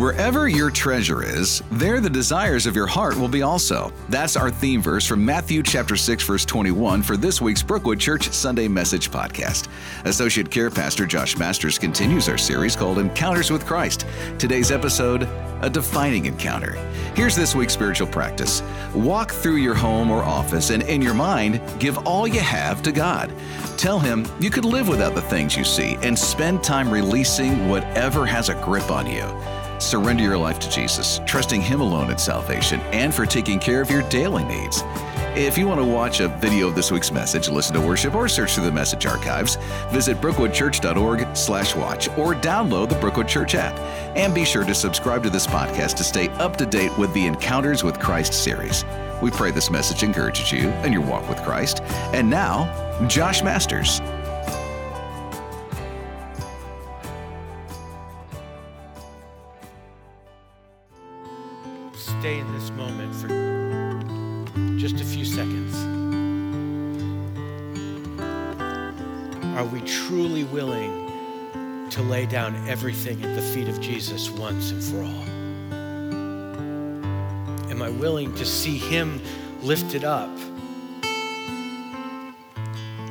Wherever your treasure is, there the desires of your heart will be also. That's our theme verse from Matthew chapter 6 verse 21 for this week's Brookwood Church Sunday Message podcast. Associate Care Pastor Josh Masters continues our series called Encounters with Christ. Today's episode, a defining encounter. Here's this week's spiritual practice. Walk through your home or office and in your mind, give all you have to God. Tell him you could live without the things you see and spend time releasing whatever has a grip on you. Surrender your life to Jesus, trusting Him alone in salvation and for taking care of your daily needs. If you want to watch a video of this week's message, listen to worship, or search through the message archives, visit brookwoodchurch.org slash watch or download the Brookwood Church app. And be sure to subscribe to this podcast to stay up to date with the Encounters with Christ series. We pray this message encourages you in your walk with Christ. And now, Josh Masters. Stay in this moment for just a few seconds. Are we truly willing to lay down everything at the feet of Jesus once and for all? Am I willing to see Him lifted up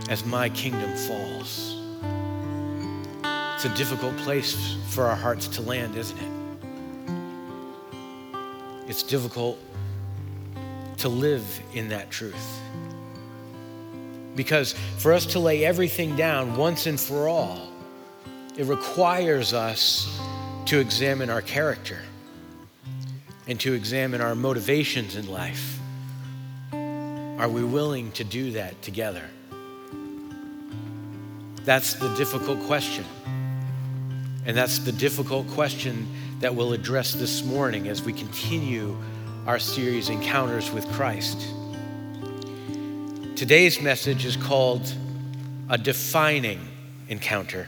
as my kingdom falls? It's a difficult place for our hearts to land, isn't it? It's difficult to live in that truth. Because for us to lay everything down once and for all, it requires us to examine our character and to examine our motivations in life. Are we willing to do that together? That's the difficult question. And that's the difficult question that we'll address this morning as we continue our series, Encounters with Christ. Today's message is called A Defining Encounter.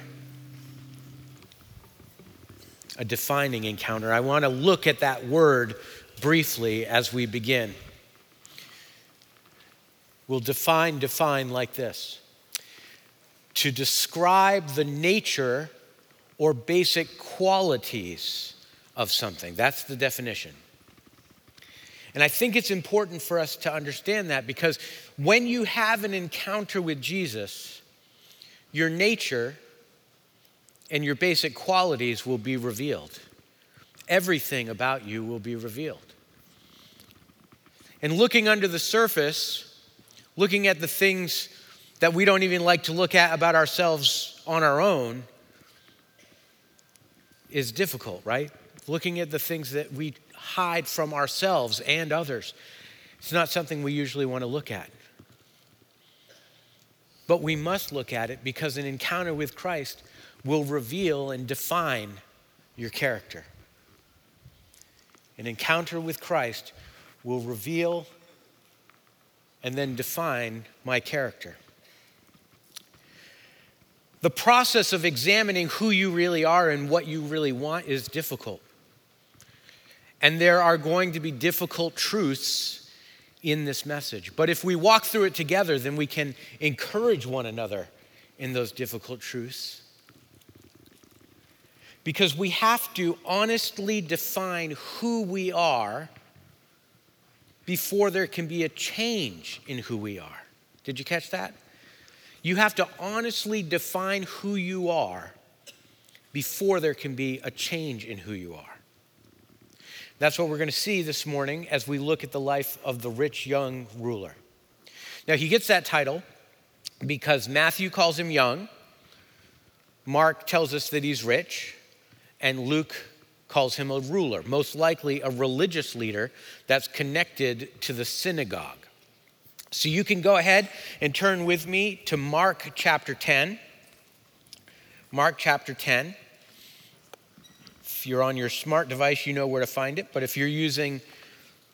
A defining encounter. I want to look at that word briefly as we begin. We'll define, define like this to describe the nature or basic qualities of something. That's the definition. And I think it's important for us to understand that because when you have an encounter with Jesus, your nature and your basic qualities will be revealed. Everything about you will be revealed. And looking under the surface, looking at the things that we don't even like to look at about ourselves on our own, is difficult, right? Looking at the things that we hide from ourselves and others. It's not something we usually want to look at. But we must look at it because an encounter with Christ will reveal and define your character. An encounter with Christ will reveal and then define my character. The process of examining who you really are and what you really want is difficult. And there are going to be difficult truths in this message. But if we walk through it together, then we can encourage one another in those difficult truths. Because we have to honestly define who we are before there can be a change in who we are. Did you catch that? You have to honestly define who you are before there can be a change in who you are. That's what we're going to see this morning as we look at the life of the rich young ruler. Now, he gets that title because Matthew calls him young, Mark tells us that he's rich, and Luke calls him a ruler, most likely a religious leader that's connected to the synagogue. So you can go ahead and turn with me to Mark chapter 10. Mark chapter 10. If you're on your smart device, you know where to find it. But if you're using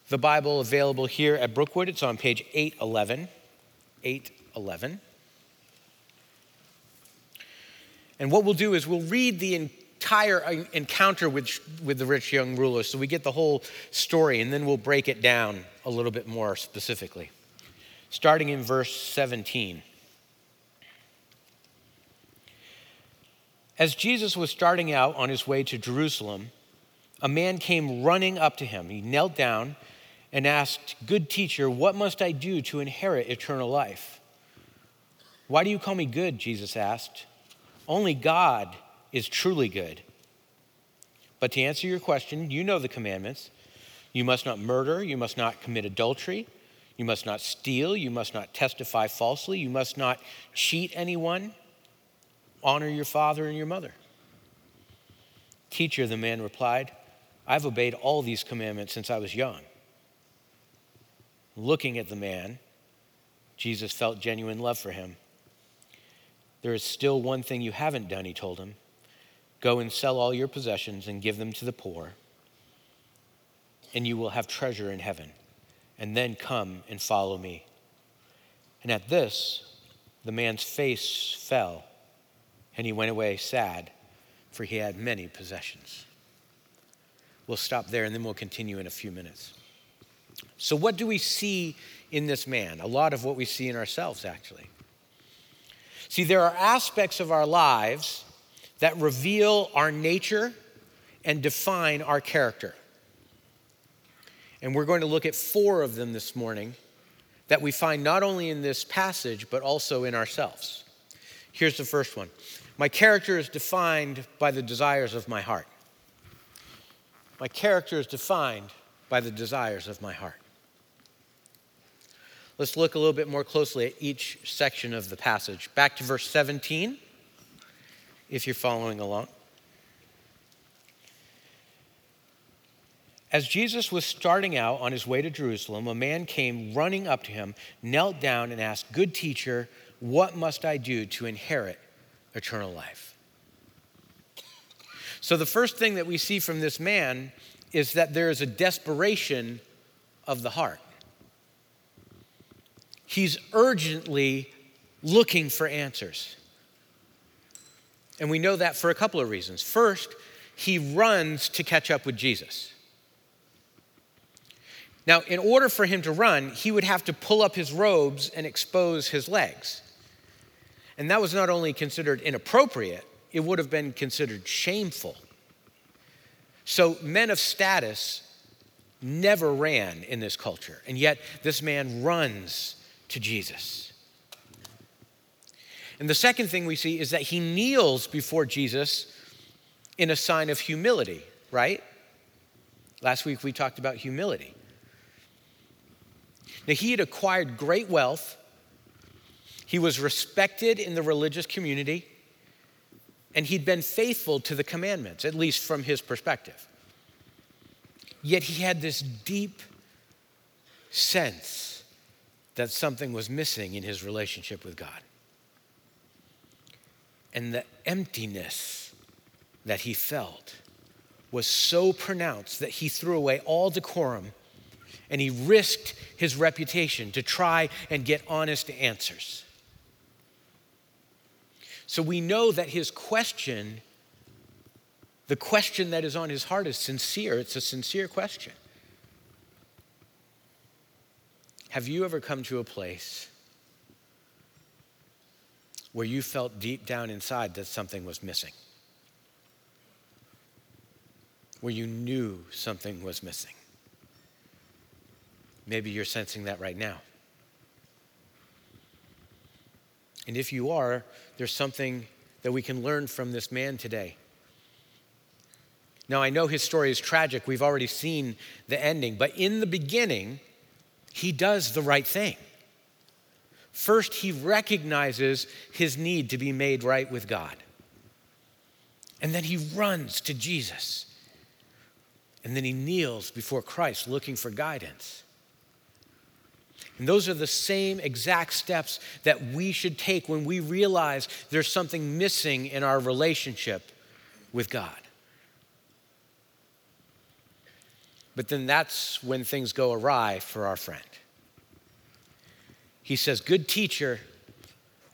the Bible available here at Brookwood, it's on page 811. 811. And what we'll do is we'll read the entire encounter with, with the rich young ruler so we get the whole story, and then we'll break it down a little bit more specifically. Starting in verse 17. As Jesus was starting out on his way to Jerusalem, a man came running up to him. He knelt down and asked, Good teacher, what must I do to inherit eternal life? Why do you call me good? Jesus asked. Only God is truly good. But to answer your question, you know the commandments. You must not murder, you must not commit adultery, you must not steal, you must not testify falsely, you must not cheat anyone. Honor your father and your mother. Teacher, the man replied, I've obeyed all these commandments since I was young. Looking at the man, Jesus felt genuine love for him. There is still one thing you haven't done, he told him. Go and sell all your possessions and give them to the poor, and you will have treasure in heaven. And then come and follow me. And at this, the man's face fell, and he went away sad, for he had many possessions. We'll stop there and then we'll continue in a few minutes. So, what do we see in this man? A lot of what we see in ourselves, actually. See, there are aspects of our lives that reveal our nature and define our character. And we're going to look at four of them this morning that we find not only in this passage, but also in ourselves. Here's the first one My character is defined by the desires of my heart. My character is defined by the desires of my heart. Let's look a little bit more closely at each section of the passage. Back to verse 17, if you're following along. As Jesus was starting out on his way to Jerusalem, a man came running up to him, knelt down, and asked, Good teacher, what must I do to inherit eternal life? So, the first thing that we see from this man is that there is a desperation of the heart. He's urgently looking for answers. And we know that for a couple of reasons. First, he runs to catch up with Jesus. Now, in order for him to run, he would have to pull up his robes and expose his legs. And that was not only considered inappropriate, it would have been considered shameful. So, men of status never ran in this culture, and yet this man runs to Jesus. And the second thing we see is that he kneels before Jesus in a sign of humility, right? Last week we talked about humility. Now, he had acquired great wealth, he was respected in the religious community, and he'd been faithful to the commandments, at least from his perspective. Yet he had this deep sense that something was missing in his relationship with God. And the emptiness that he felt was so pronounced that he threw away all decorum and he risked his reputation to try and get honest answers. So we know that his question, the question that is on his heart, is sincere. It's a sincere question. Have you ever come to a place where you felt deep down inside that something was missing? Where you knew something was missing? Maybe you're sensing that right now. And if you are, there's something that we can learn from this man today. Now, I know his story is tragic. We've already seen the ending. But in the beginning, he does the right thing. First, he recognizes his need to be made right with God. And then he runs to Jesus. And then he kneels before Christ looking for guidance. And those are the same exact steps that we should take when we realize there's something missing in our relationship with God. But then that's when things go awry for our friend. He says, Good teacher,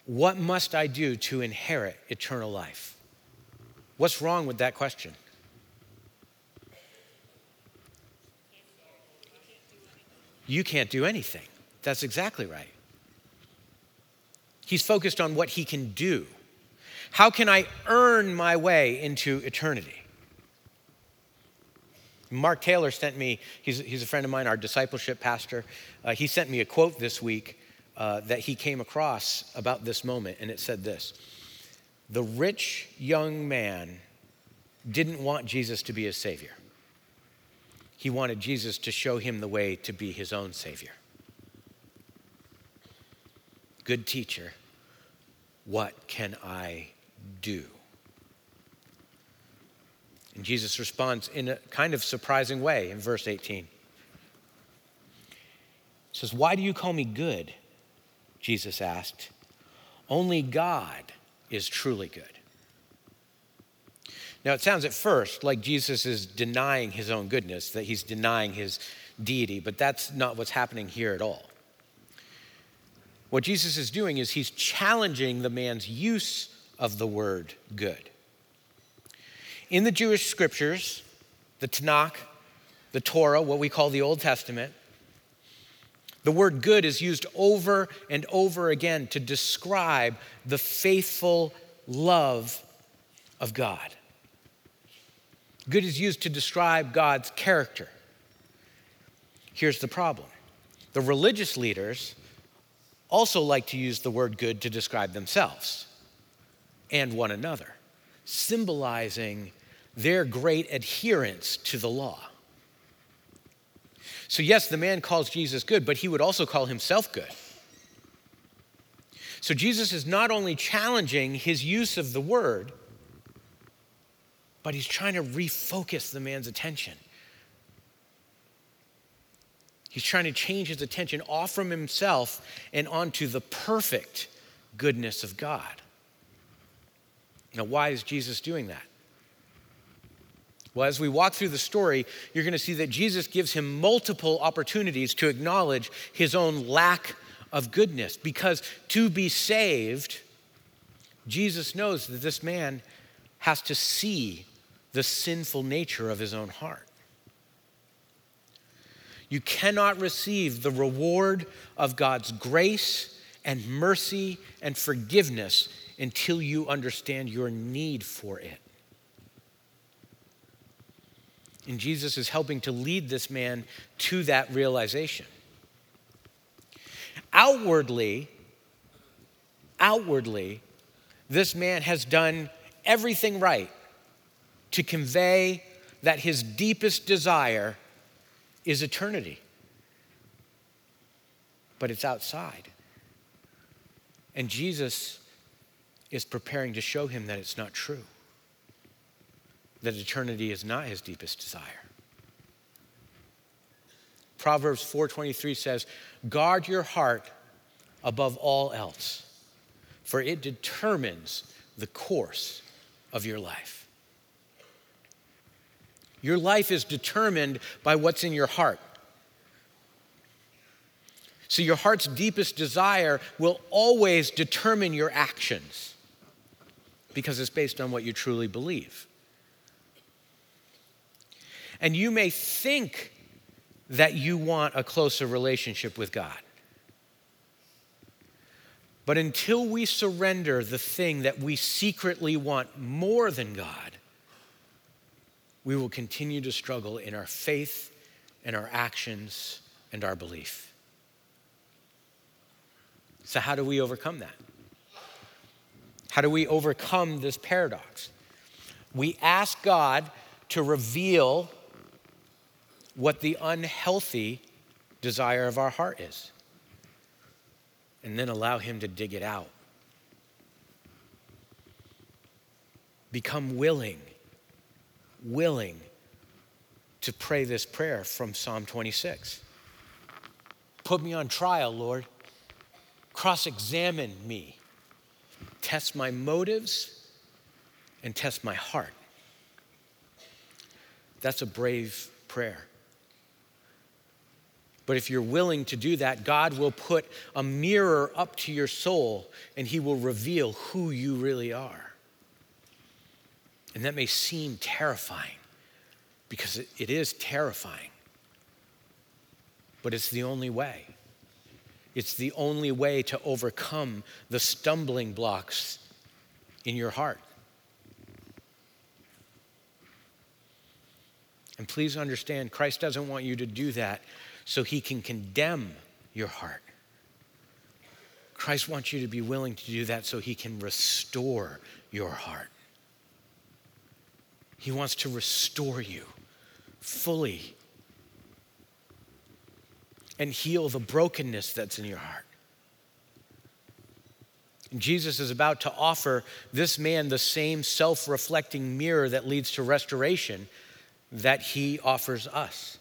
what must I do to inherit eternal life? What's wrong with that question? You can't do anything. That's exactly right. He's focused on what he can do. How can I earn my way into eternity? Mark Taylor sent me, he's, he's a friend of mine, our discipleship pastor. Uh, he sent me a quote this week uh, that he came across about this moment, and it said this The rich young man didn't want Jesus to be his savior, he wanted Jesus to show him the way to be his own savior. Good teacher, what can I do? And Jesus responds in a kind of surprising way in verse 18. He says, Why do you call me good? Jesus asked. Only God is truly good. Now, it sounds at first like Jesus is denying his own goodness, that he's denying his deity, but that's not what's happening here at all. What Jesus is doing is he's challenging the man's use of the word good. In the Jewish scriptures, the Tanakh, the Torah, what we call the Old Testament, the word good is used over and over again to describe the faithful love of God. Good is used to describe God's character. Here's the problem the religious leaders also like to use the word good to describe themselves and one another, symbolizing their great adherence to the law. So, yes, the man calls Jesus good, but he would also call himself good. So, Jesus is not only challenging his use of the word, but he's trying to refocus the man's attention. He's trying to change his attention off from himself and onto the perfect goodness of God. Now, why is Jesus doing that? Well, as we walk through the story, you're going to see that Jesus gives him multiple opportunities to acknowledge his own lack of goodness. Because to be saved, Jesus knows that this man has to see the sinful nature of his own heart. You cannot receive the reward of God's grace and mercy and forgiveness until you understand your need for it. And Jesus is helping to lead this man to that realization. Outwardly, outwardly, this man has done everything right to convey that his deepest desire is eternity. But it's outside. And Jesus is preparing to show him that it's not true that eternity is not his deepest desire. Proverbs 4:23 says, "Guard your heart above all else, for it determines the course of your life." Your life is determined by what's in your heart. So, your heart's deepest desire will always determine your actions because it's based on what you truly believe. And you may think that you want a closer relationship with God. But until we surrender the thing that we secretly want more than God, we will continue to struggle in our faith and our actions and our belief. So, how do we overcome that? How do we overcome this paradox? We ask God to reveal what the unhealthy desire of our heart is, and then allow Him to dig it out. Become willing, willing to pray this prayer from Psalm 26. Put me on trial, Lord. Cross examine me. Test my motives and test my heart. That's a brave prayer. But if you're willing to do that, God will put a mirror up to your soul and He will reveal who you really are. And that may seem terrifying because it is terrifying, but it's the only way. It's the only way to overcome the stumbling blocks in your heart. And please understand, Christ doesn't want you to do that so he can condemn your heart. Christ wants you to be willing to do that so he can restore your heart. He wants to restore you fully and heal the brokenness that's in your heart. And Jesus is about to offer this man the same self reflecting mirror that leads to restoration that he offers us.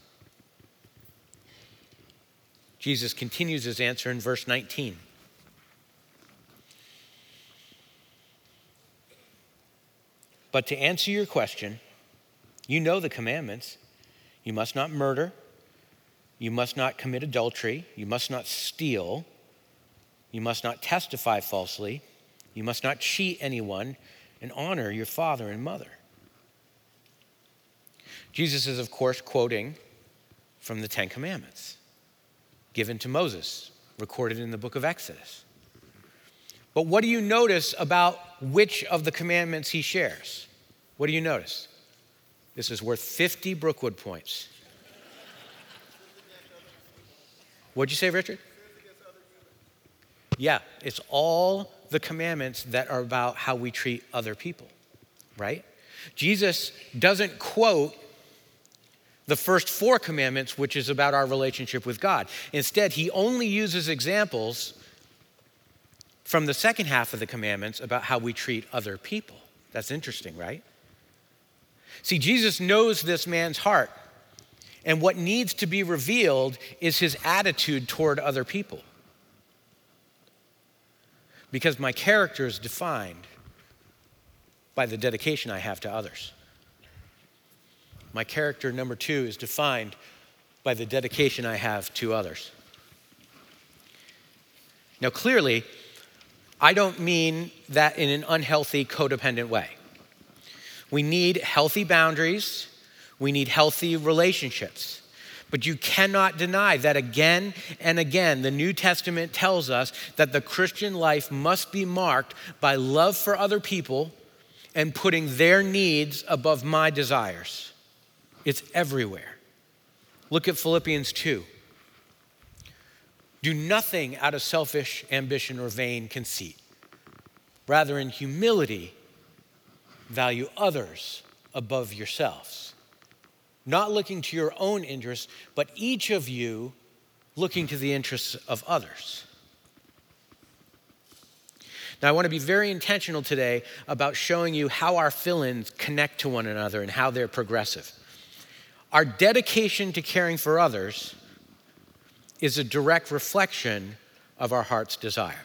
Jesus continues his answer in verse 19. But to answer your question, you know the commandments. You must not murder. You must not commit adultery. You must not steal. You must not testify falsely. You must not cheat anyone and honor your father and mother. Jesus is, of course, quoting from the Ten Commandments given to Moses, recorded in the book of Exodus. But what do you notice about which of the commandments he shares? What do you notice? This is worth 50 Brookwood points. What'd you say, Richard? Yeah, it's all the commandments that are about how we treat other people, right? Jesus doesn't quote the first four commandments, which is about our relationship with God. Instead, he only uses examples from the second half of the commandments about how we treat other people. That's interesting, right? See, Jesus knows this man's heart, and what needs to be revealed is his attitude toward other people. Because my character is defined by the dedication I have to others. My character, number two, is defined by the dedication I have to others. Now, clearly, I don't mean that in an unhealthy, codependent way. We need healthy boundaries, we need healthy relationships. But you cannot deny that again and again, the New Testament tells us that the Christian life must be marked by love for other people and putting their needs above my desires. It's everywhere. Look at Philippians 2. Do nothing out of selfish ambition or vain conceit. Rather, in humility, value others above yourselves. Not looking to your own interests, but each of you looking to the interests of others. Now, I want to be very intentional today about showing you how our fill ins connect to one another and how they're progressive. Our dedication to caring for others is a direct reflection of our heart's desire.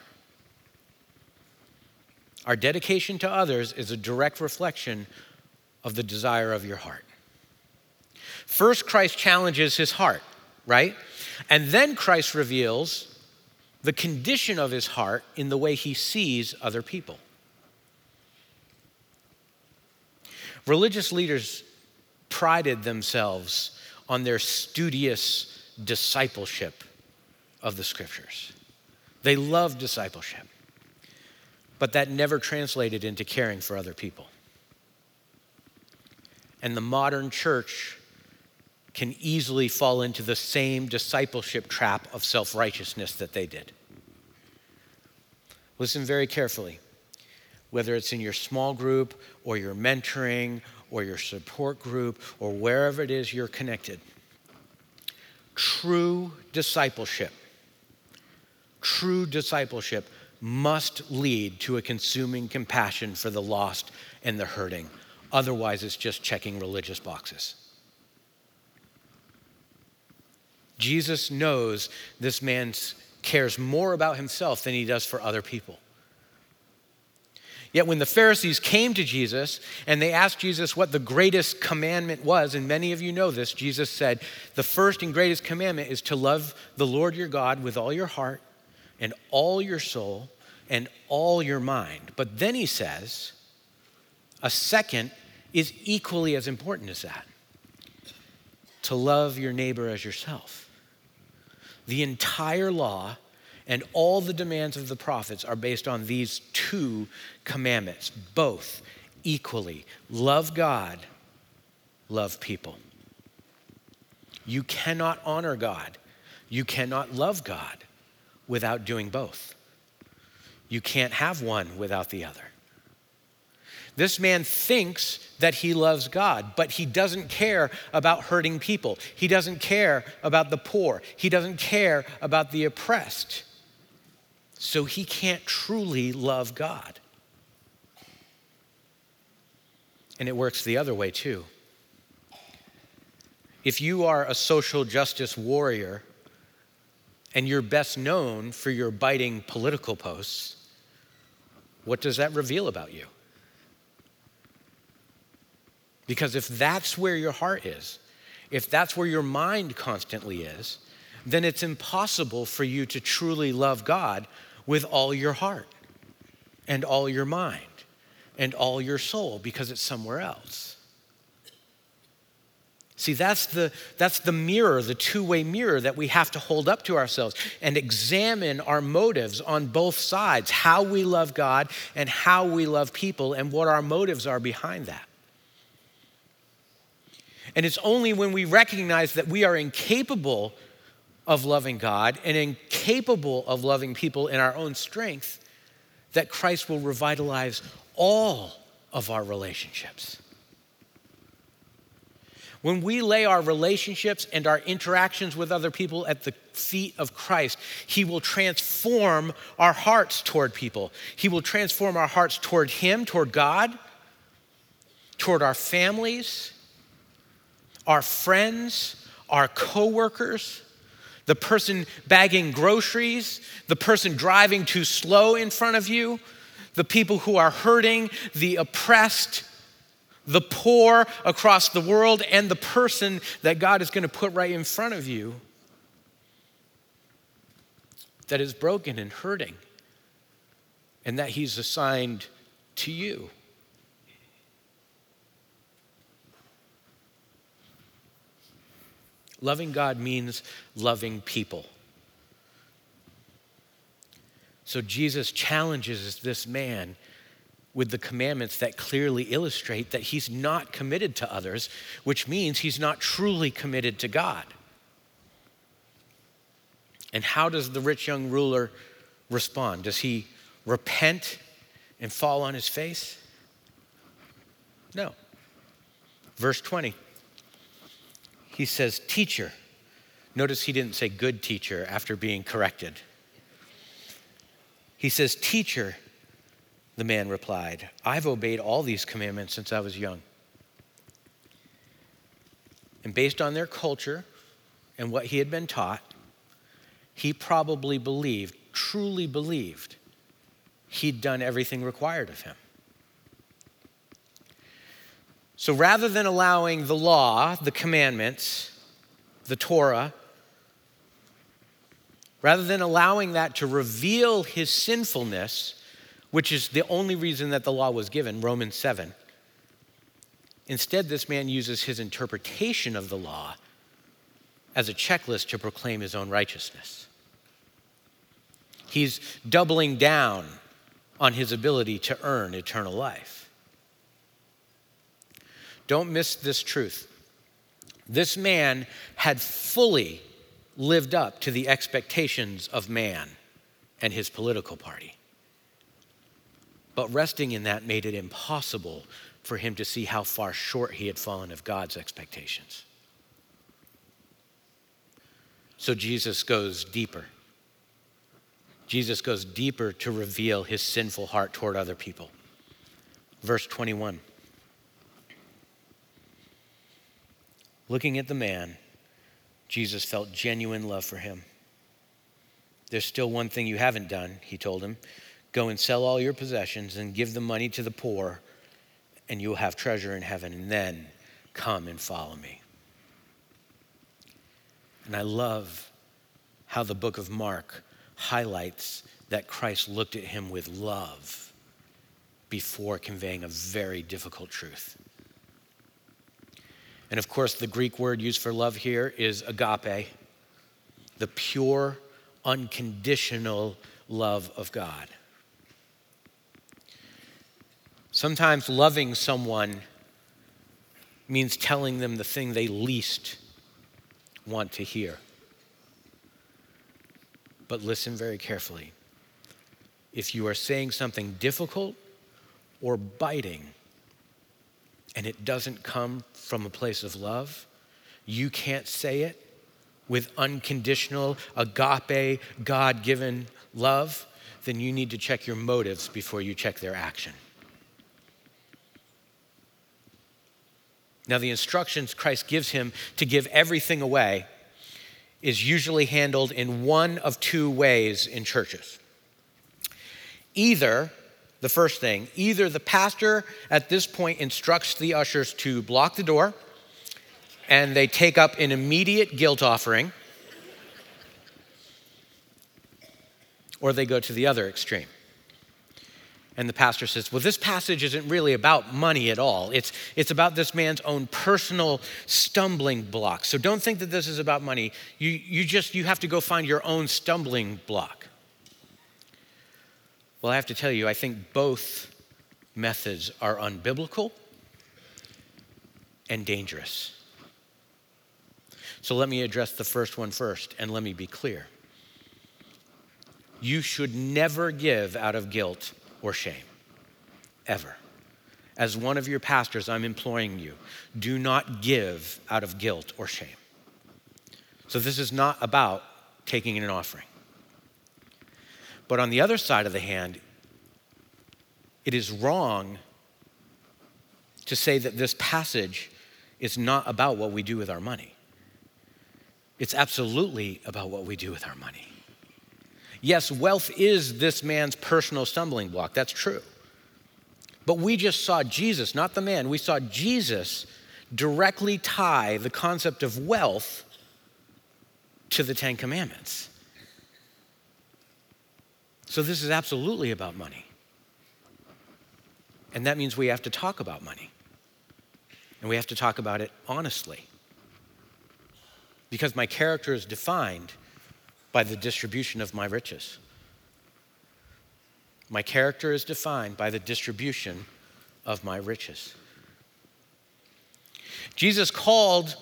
Our dedication to others is a direct reflection of the desire of your heart. First, Christ challenges his heart, right? And then Christ reveals the condition of his heart in the way he sees other people. Religious leaders prided themselves on their studious discipleship of the scriptures. They loved discipleship, but that never translated into caring for other people. And the modern church can easily fall into the same discipleship trap of self righteousness that they did. Listen very carefully. Whether it's in your small group or your mentoring or your support group or wherever it is you're connected. True discipleship, true discipleship must lead to a consuming compassion for the lost and the hurting. Otherwise, it's just checking religious boxes. Jesus knows this man cares more about himself than he does for other people. Yet when the Pharisees came to Jesus and they asked Jesus what the greatest commandment was, and many of you know this, Jesus said, The first and greatest commandment is to love the Lord your God with all your heart and all your soul and all your mind. But then he says, a second is equally as important as that to love your neighbor as yourself. The entire law and all the demands of the prophets are based on these two commandments, both equally love God, love people. You cannot honor God, you cannot love God without doing both. You can't have one without the other. This man thinks that he loves God, but he doesn't care about hurting people. He doesn't care about the poor. He doesn't care about the oppressed. So he can't truly love God. And it works the other way too. If you are a social justice warrior and you're best known for your biting political posts, what does that reveal about you? Because if that's where your heart is, if that's where your mind constantly is, then it's impossible for you to truly love God with all your heart and all your mind and all your soul because it's somewhere else. See, that's the, that's the mirror, the two way mirror that we have to hold up to ourselves and examine our motives on both sides how we love God and how we love people and what our motives are behind that. And it's only when we recognize that we are incapable of loving God and incapable of loving people in our own strength that Christ will revitalize all of our relationships. When we lay our relationships and our interactions with other people at the feet of Christ, He will transform our hearts toward people. He will transform our hearts toward Him, toward God, toward our families, our friends, our coworkers, the person bagging groceries, the person driving too slow in front of you, the people who are hurting, the oppressed, the poor across the world, and the person that God is going to put right in front of you that is broken and hurting, and that He's assigned to you. Loving God means loving people. So Jesus challenges this man with the commandments that clearly illustrate that he's not committed to others, which means he's not truly committed to God. And how does the rich young ruler respond? Does he repent and fall on his face? No. Verse 20 he says, Teacher. Notice he didn't say good teacher after being corrected. He says, Teacher, the man replied, I've obeyed all these commandments since I was young. And based on their culture and what he had been taught, he probably believed, truly believed, he'd done everything required of him. So rather than allowing the law, the commandments, the Torah, rather than allowing that to reveal his sinfulness, which is the only reason that the law was given, Romans 7, instead, this man uses his interpretation of the law as a checklist to proclaim his own righteousness. He's doubling down on his ability to earn eternal life. Don't miss this truth. This man had fully lived up to the expectations of man and his political party. But resting in that made it impossible for him to see how far short he had fallen of God's expectations. So Jesus goes deeper. Jesus goes deeper to reveal his sinful heart toward other people. Verse 21. Looking at the man, Jesus felt genuine love for him. There's still one thing you haven't done, he told him. Go and sell all your possessions and give the money to the poor, and you'll have treasure in heaven. And then come and follow me. And I love how the book of Mark highlights that Christ looked at him with love before conveying a very difficult truth. And of course, the Greek word used for love here is agape, the pure, unconditional love of God. Sometimes loving someone means telling them the thing they least want to hear. But listen very carefully. If you are saying something difficult or biting, and it doesn't come from a place of love, you can't say it with unconditional, agape, God given love, then you need to check your motives before you check their action. Now, the instructions Christ gives him to give everything away is usually handled in one of two ways in churches. Either, the first thing, either the pastor at this point instructs the ushers to block the door and they take up an immediate guilt offering, or they go to the other extreme. And the pastor says, Well, this passage isn't really about money at all. It's, it's about this man's own personal stumbling block. So don't think that this is about money. You, you just you have to go find your own stumbling block. Well, I have to tell you, I think both methods are unbiblical and dangerous. So let me address the first one first, and let me be clear. You should never give out of guilt or shame, ever. As one of your pastors, I'm imploring you do not give out of guilt or shame. So, this is not about taking an offering. But on the other side of the hand, it is wrong to say that this passage is not about what we do with our money. It's absolutely about what we do with our money. Yes, wealth is this man's personal stumbling block. That's true. But we just saw Jesus, not the man, we saw Jesus directly tie the concept of wealth to the Ten Commandments. So this is absolutely about money. And that means we have to talk about money. And we have to talk about it honestly. Because my character is defined by the distribution of my riches. My character is defined by the distribution of my riches. Jesus called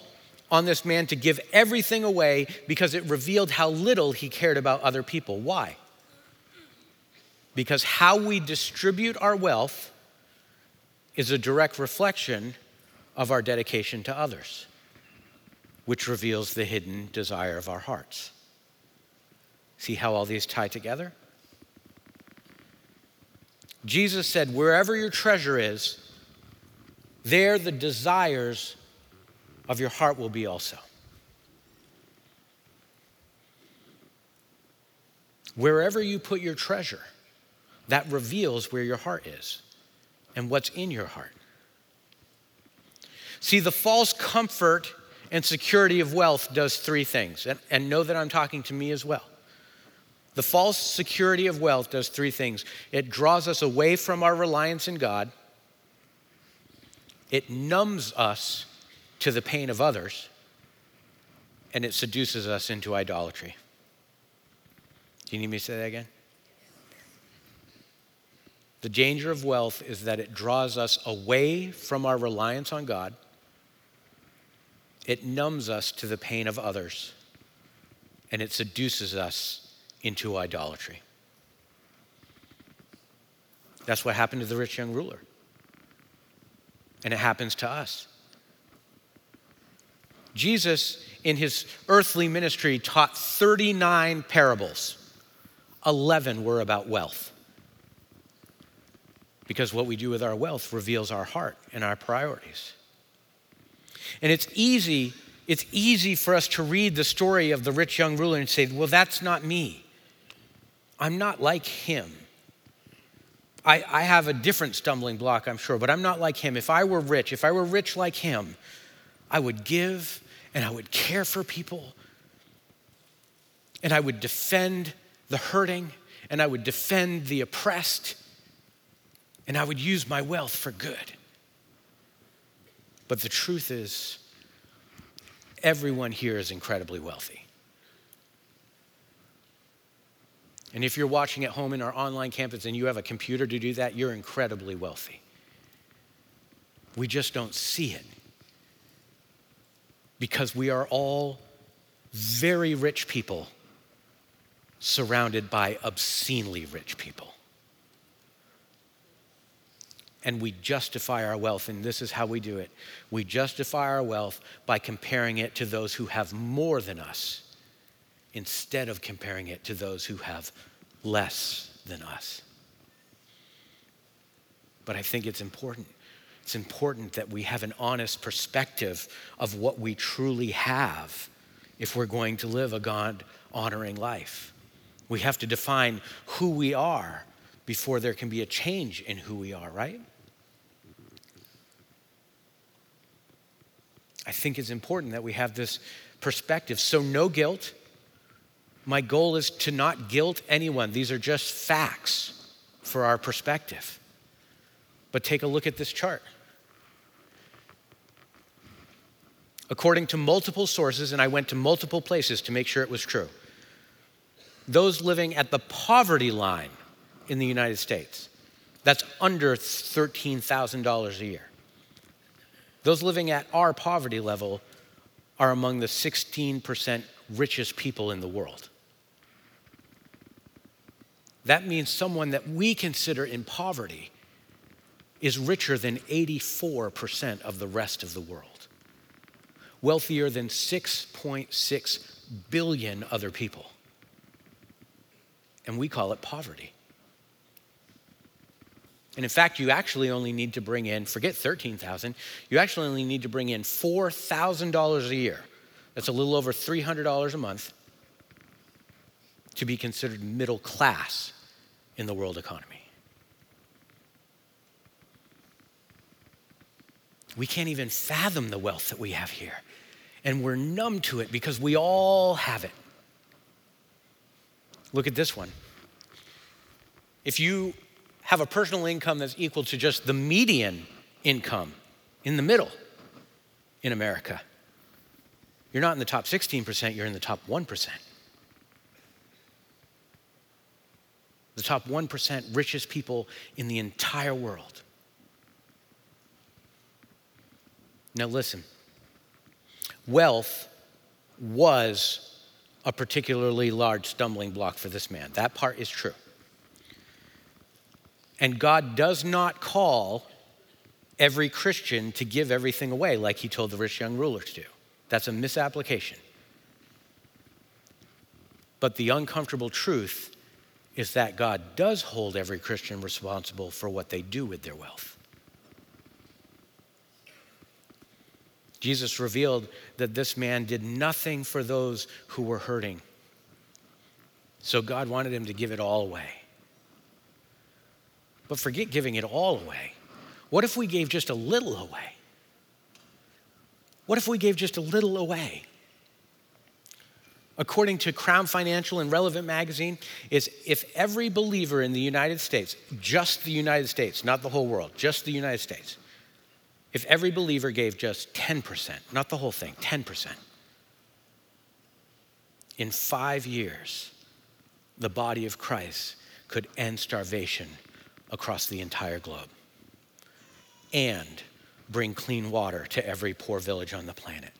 on this man to give everything away because it revealed how little he cared about other people. Why? Because how we distribute our wealth is a direct reflection of our dedication to others, which reveals the hidden desire of our hearts. See how all these tie together? Jesus said, Wherever your treasure is, there the desires of your heart will be also. Wherever you put your treasure, that reveals where your heart is and what's in your heart. See, the false comfort and security of wealth does three things, and, and know that I'm talking to me as well. The false security of wealth does three things it draws us away from our reliance in God, it numbs us to the pain of others, and it seduces us into idolatry. Do you need me to say that again? The danger of wealth is that it draws us away from our reliance on God. It numbs us to the pain of others, and it seduces us into idolatry. That's what happened to the rich young ruler. And it happens to us. Jesus, in his earthly ministry, taught 39 parables. 11 were about wealth. Because what we do with our wealth reveals our heart and our priorities. And it's easy, it's easy for us to read the story of the rich young ruler and say, well, that's not me. I'm not like him. I, I have a different stumbling block, I'm sure, but I'm not like him. If I were rich, if I were rich like him, I would give and I would care for people and I would defend the hurting and I would defend the oppressed and I would use my wealth for good. But the truth is, everyone here is incredibly wealthy. And if you're watching at home in our online campus and you have a computer to do that, you're incredibly wealthy. We just don't see it because we are all very rich people surrounded by obscenely rich people. And we justify our wealth, and this is how we do it. We justify our wealth by comparing it to those who have more than us instead of comparing it to those who have less than us. But I think it's important. It's important that we have an honest perspective of what we truly have if we're going to live a God honoring life. We have to define who we are before there can be a change in who we are, right? I think it's important that we have this perspective. So, no guilt. My goal is to not guilt anyone. These are just facts for our perspective. But take a look at this chart. According to multiple sources, and I went to multiple places to make sure it was true, those living at the poverty line in the United States, that's under $13,000 a year. Those living at our poverty level are among the 16% richest people in the world. That means someone that we consider in poverty is richer than 84% of the rest of the world, wealthier than 6.6 billion other people. And we call it poverty. And in fact, you actually only need to bring in, forget 13,000, you actually only need to bring in $4,000 a year. That's a little over $300 a month to be considered middle class in the world economy. We can't even fathom the wealth that we have here. And we're numb to it because we all have it. Look at this one. If you have a personal income that's equal to just the median income in the middle in America. You're not in the top 16%, you're in the top 1%. The top 1% richest people in the entire world. Now, listen wealth was a particularly large stumbling block for this man. That part is true. And God does not call every Christian to give everything away like he told the rich young ruler to do. That's a misapplication. But the uncomfortable truth is that God does hold every Christian responsible for what they do with their wealth. Jesus revealed that this man did nothing for those who were hurting. So God wanted him to give it all away. But forget giving it all away. What if we gave just a little away? What if we gave just a little away? According to Crown Financial and Relevant Magazine, is if every believer in the United States, just the United States, not the whole world, just the United States, if every believer gave just 10%, not the whole thing, 10%, in five years, the body of Christ could end starvation across the entire globe and bring clean water to every poor village on the planet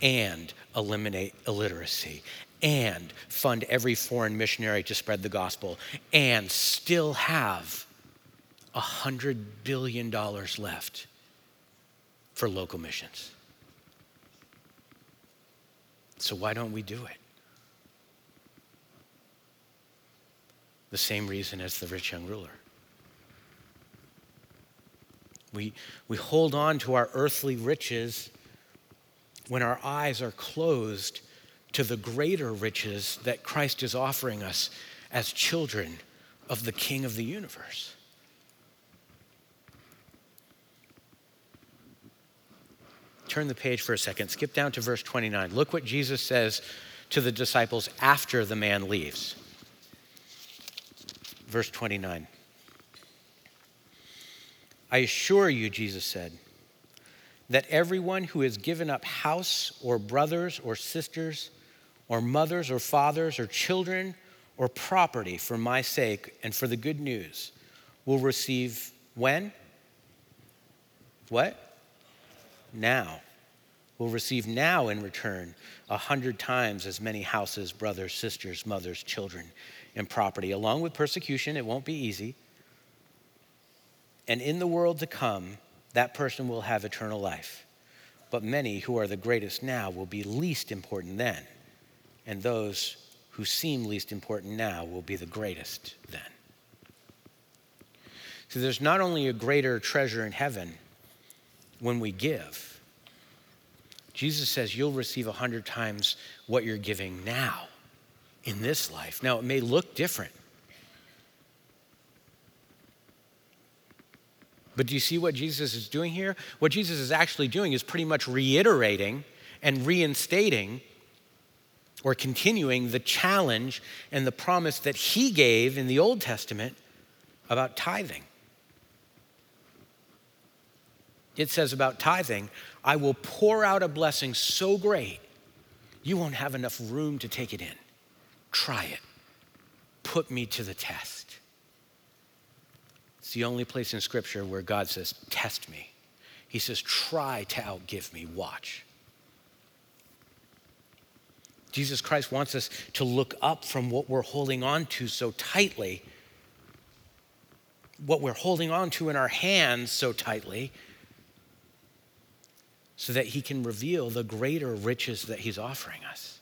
and eliminate illiteracy and fund every foreign missionary to spread the gospel and still have a hundred billion dollars left for local missions. So why don't we do it? The same reason as the rich young ruler. We, we hold on to our earthly riches when our eyes are closed to the greater riches that Christ is offering us as children of the King of the universe. Turn the page for a second, skip down to verse 29. Look what Jesus says to the disciples after the man leaves. Verse 29. I assure you, Jesus said, that everyone who has given up house or brothers or sisters or mothers or fathers or children or property for my sake and for the good news will receive when? What? Now. will receive now in return a hundred times as many houses, brothers, sisters, mothers, children, and property. Along with persecution, it won't be easy. And in the world to come, that person will have eternal life. But many who are the greatest now will be least important then. And those who seem least important now will be the greatest then. So there's not only a greater treasure in heaven when we give, Jesus says you'll receive a hundred times what you're giving now in this life. Now, it may look different. But do you see what Jesus is doing here? What Jesus is actually doing is pretty much reiterating and reinstating or continuing the challenge and the promise that he gave in the Old Testament about tithing. It says about tithing, I will pour out a blessing so great, you won't have enough room to take it in. Try it. Put me to the test. It's the only place in Scripture where God says, Test me. He says, Try to outgive me. Watch. Jesus Christ wants us to look up from what we're holding on to so tightly, what we're holding on to in our hands so tightly, so that He can reveal the greater riches that He's offering us,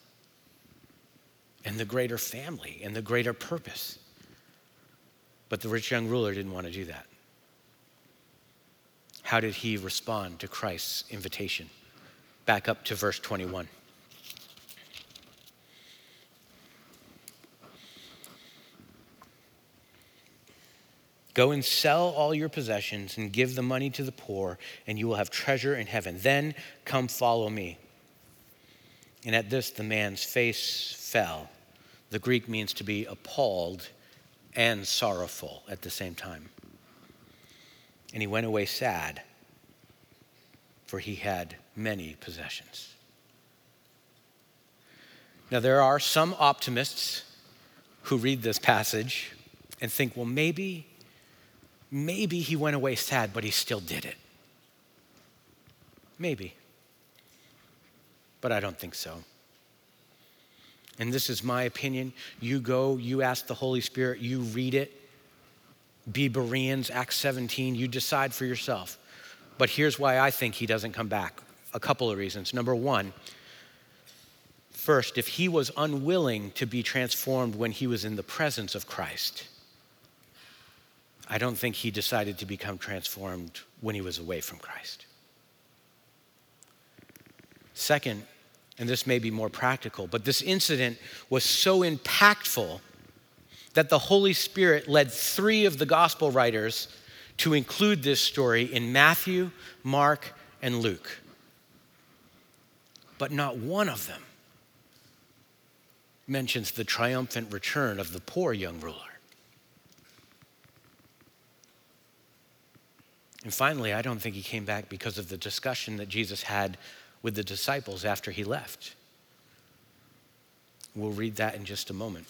and the greater family, and the greater purpose. But the rich young ruler didn't want to do that. How did he respond to Christ's invitation? Back up to verse 21. Go and sell all your possessions and give the money to the poor, and you will have treasure in heaven. Then come follow me. And at this, the man's face fell. The Greek means to be appalled and sorrowful at the same time. And he went away sad, for he had many possessions. Now, there are some optimists who read this passage and think, well, maybe, maybe he went away sad, but he still did it. Maybe. But I don't think so and this is my opinion, you go, you ask the Holy Spirit, you read it, be Bereans, Acts 17, you decide for yourself. But here's why I think he doesn't come back a couple of reasons. Number one, first, if he was unwilling to be transformed when he was in the presence of Christ, I don't think he decided to become transformed when he was away from Christ. Second, and this may be more practical, but this incident was so impactful that the Holy Spirit led three of the gospel writers to include this story in Matthew, Mark, and Luke. But not one of them mentions the triumphant return of the poor young ruler. And finally, I don't think he came back because of the discussion that Jesus had with the disciples after he left. We'll read that in just a moment.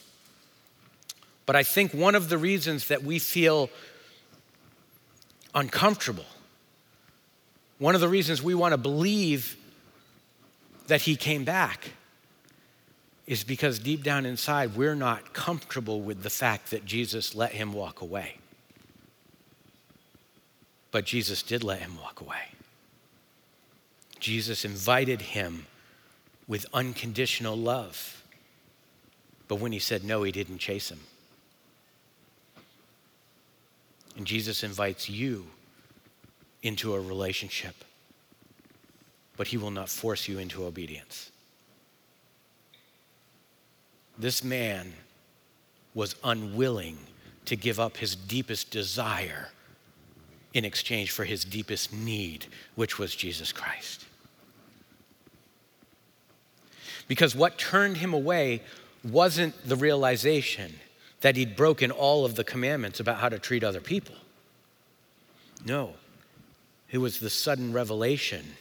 But I think one of the reasons that we feel uncomfortable, one of the reasons we want to believe that he came back, is because deep down inside, we're not comfortable with the fact that Jesus let him walk away. But Jesus did let him walk away. Jesus invited him with unconditional love. But when he said no, he didn't chase him. And Jesus invites you into a relationship, but he will not force you into obedience. This man was unwilling to give up his deepest desire in exchange for his deepest need, which was Jesus Christ. Because what turned him away wasn't the realization that he'd broken all of the commandments about how to treat other people. No, it was the sudden revelation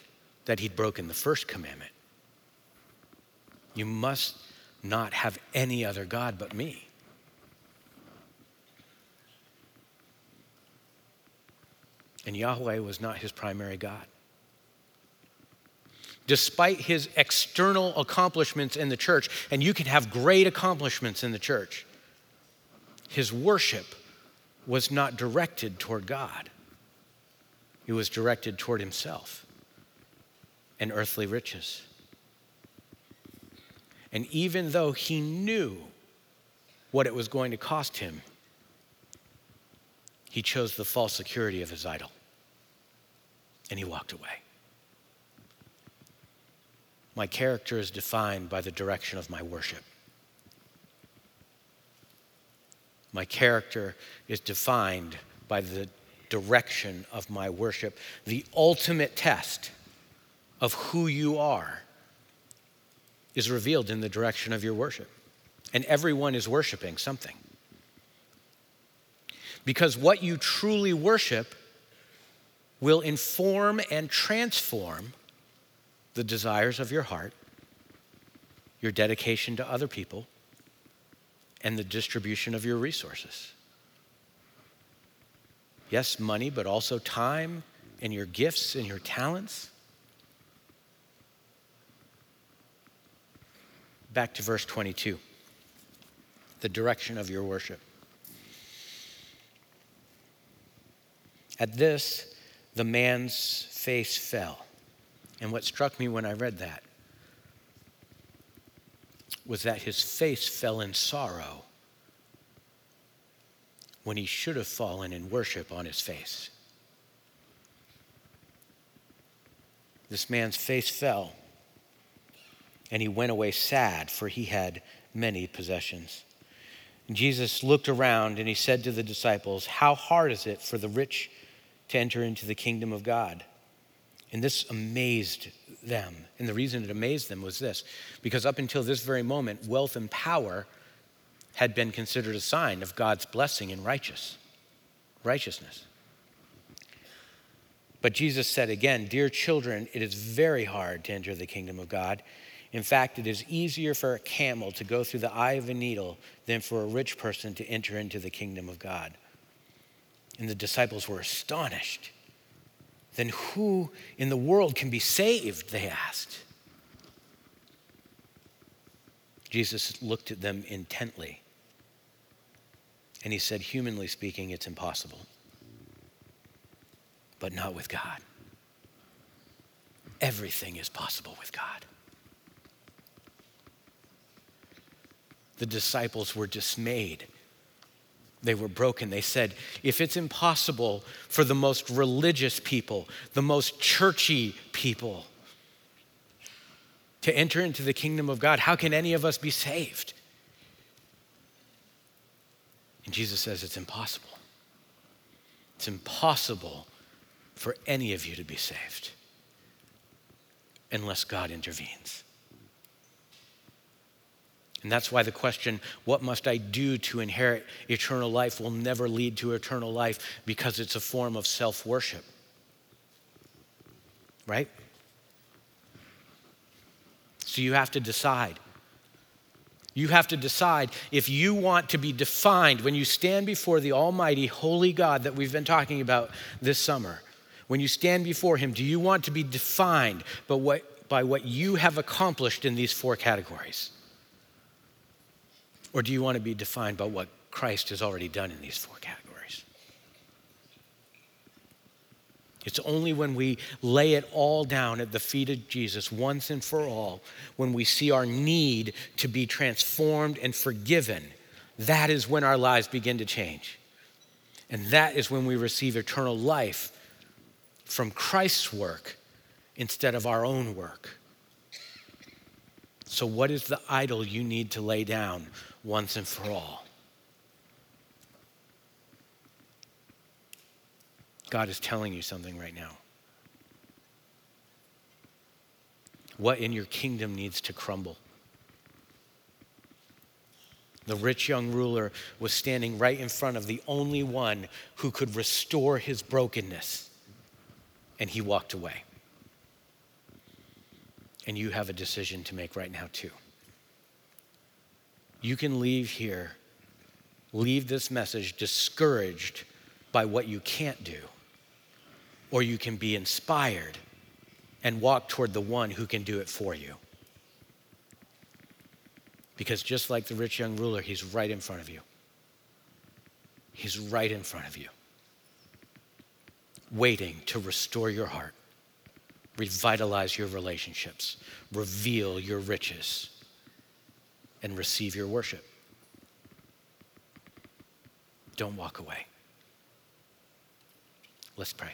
that he'd broken the first commandment. You must not have any other God but me. And Yahweh was not his primary God. Despite his external accomplishments in the church, and you can have great accomplishments in the church, his worship was not directed toward God, it was directed toward himself and earthly riches. And even though he knew what it was going to cost him, he chose the false security of his idol and he walked away. My character is defined by the direction of my worship. My character is defined by the direction of my worship. The ultimate test of who you are is revealed in the direction of your worship. And everyone is worshiping something. Because what you truly worship will inform and transform the desires of your heart, your dedication to other people, and the distribution of your resources. Yes, money, but also time and your gifts and your talents. Back to verse 22 the direction of your worship. At this, the man's face fell. And what struck me when I read that was that his face fell in sorrow when he should have fallen in worship on his face. This man's face fell, and he went away sad, for he had many possessions. Jesus looked around and he said to the disciples, How hard is it for the rich to enter into the kingdom of God? And this amazed them. And the reason it amazed them was this because up until this very moment, wealth and power had been considered a sign of God's blessing and righteous, righteousness. But Jesus said again, Dear children, it is very hard to enter the kingdom of God. In fact, it is easier for a camel to go through the eye of a needle than for a rich person to enter into the kingdom of God. And the disciples were astonished. Then who in the world can be saved? They asked. Jesus looked at them intently and he said, Humanly speaking, it's impossible, but not with God. Everything is possible with God. The disciples were dismayed. They were broken. They said, if it's impossible for the most religious people, the most churchy people, to enter into the kingdom of God, how can any of us be saved? And Jesus says it's impossible. It's impossible for any of you to be saved unless God intervenes. And that's why the question, what must I do to inherit eternal life, will never lead to eternal life because it's a form of self worship. Right? So you have to decide. You have to decide if you want to be defined when you stand before the Almighty, Holy God that we've been talking about this summer. When you stand before Him, do you want to be defined by what, by what you have accomplished in these four categories? Or do you want to be defined by what Christ has already done in these four categories? It's only when we lay it all down at the feet of Jesus once and for all, when we see our need to be transformed and forgiven, that is when our lives begin to change. And that is when we receive eternal life from Christ's work instead of our own work. So, what is the idol you need to lay down once and for all. God is telling you something right now. What in your kingdom needs to crumble? The rich young ruler was standing right in front of the only one who could restore his brokenness, and he walked away. And you have a decision to make right now, too. You can leave here, leave this message discouraged by what you can't do, or you can be inspired and walk toward the one who can do it for you. Because just like the rich young ruler, he's right in front of you. He's right in front of you, waiting to restore your heart, revitalize your relationships, reveal your riches, and receive your worship. Don't walk away. Let's pray.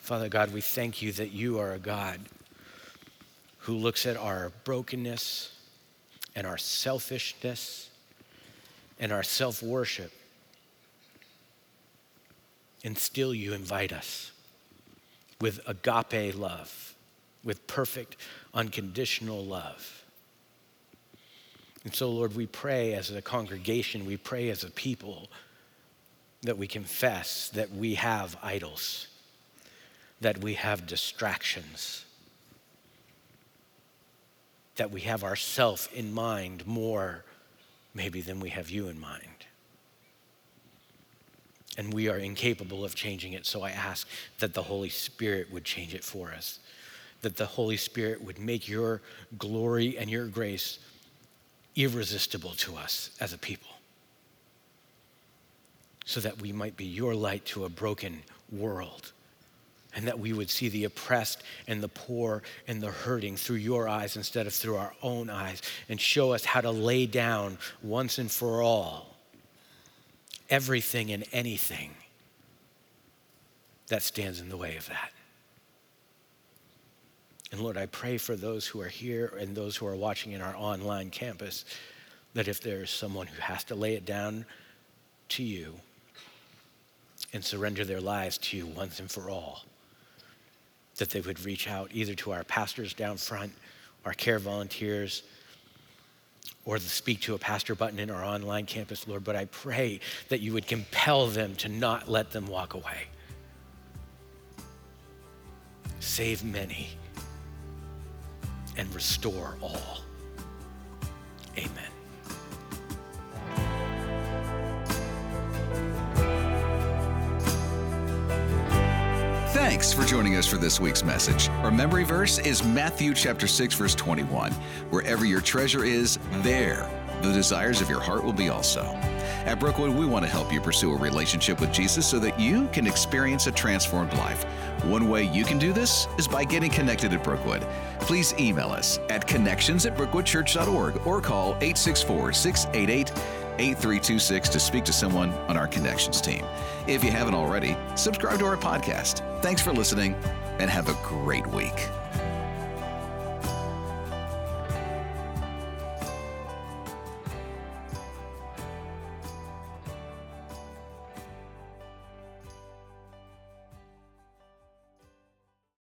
Father God, we thank you that you are a God who looks at our brokenness and our selfishness and our self worship. And still, you invite us with agape love, with perfect, unconditional love. And so, Lord, we pray as a congregation, we pray as a people that we confess that we have idols that we have distractions, that we have ourself in mind more maybe than we have you in mind. And we are incapable of changing it. So I ask that the Holy Spirit would change it for us, that the Holy Spirit would make your glory and your grace irresistible to us as a people, so that we might be your light to a broken world and that we would see the oppressed and the poor and the hurting through your eyes instead of through our own eyes, and show us how to lay down once and for all everything and anything that stands in the way of that. And Lord, I pray for those who are here and those who are watching in our online campus that if there is someone who has to lay it down to you and surrender their lives to you once and for all, that they would reach out either to our pastors down front, our care volunteers, or the speak to a pastor button in our online campus, Lord. But I pray that you would compel them to not let them walk away. Save many and restore all. Amen. Thanks for joining us for this week's message. Our memory verse is Matthew chapter 6 verse 21. Wherever your treasure is, there the desires of your heart will be also. At Brookwood, we want to help you pursue a relationship with Jesus so that you can experience a transformed life. One way you can do this is by getting connected at Brookwood. Please email us at connections at brookwoodchurch.org or call 864 688 8326 to speak to someone on our connections team. If you haven't already, subscribe to our podcast. Thanks for listening and have a great week.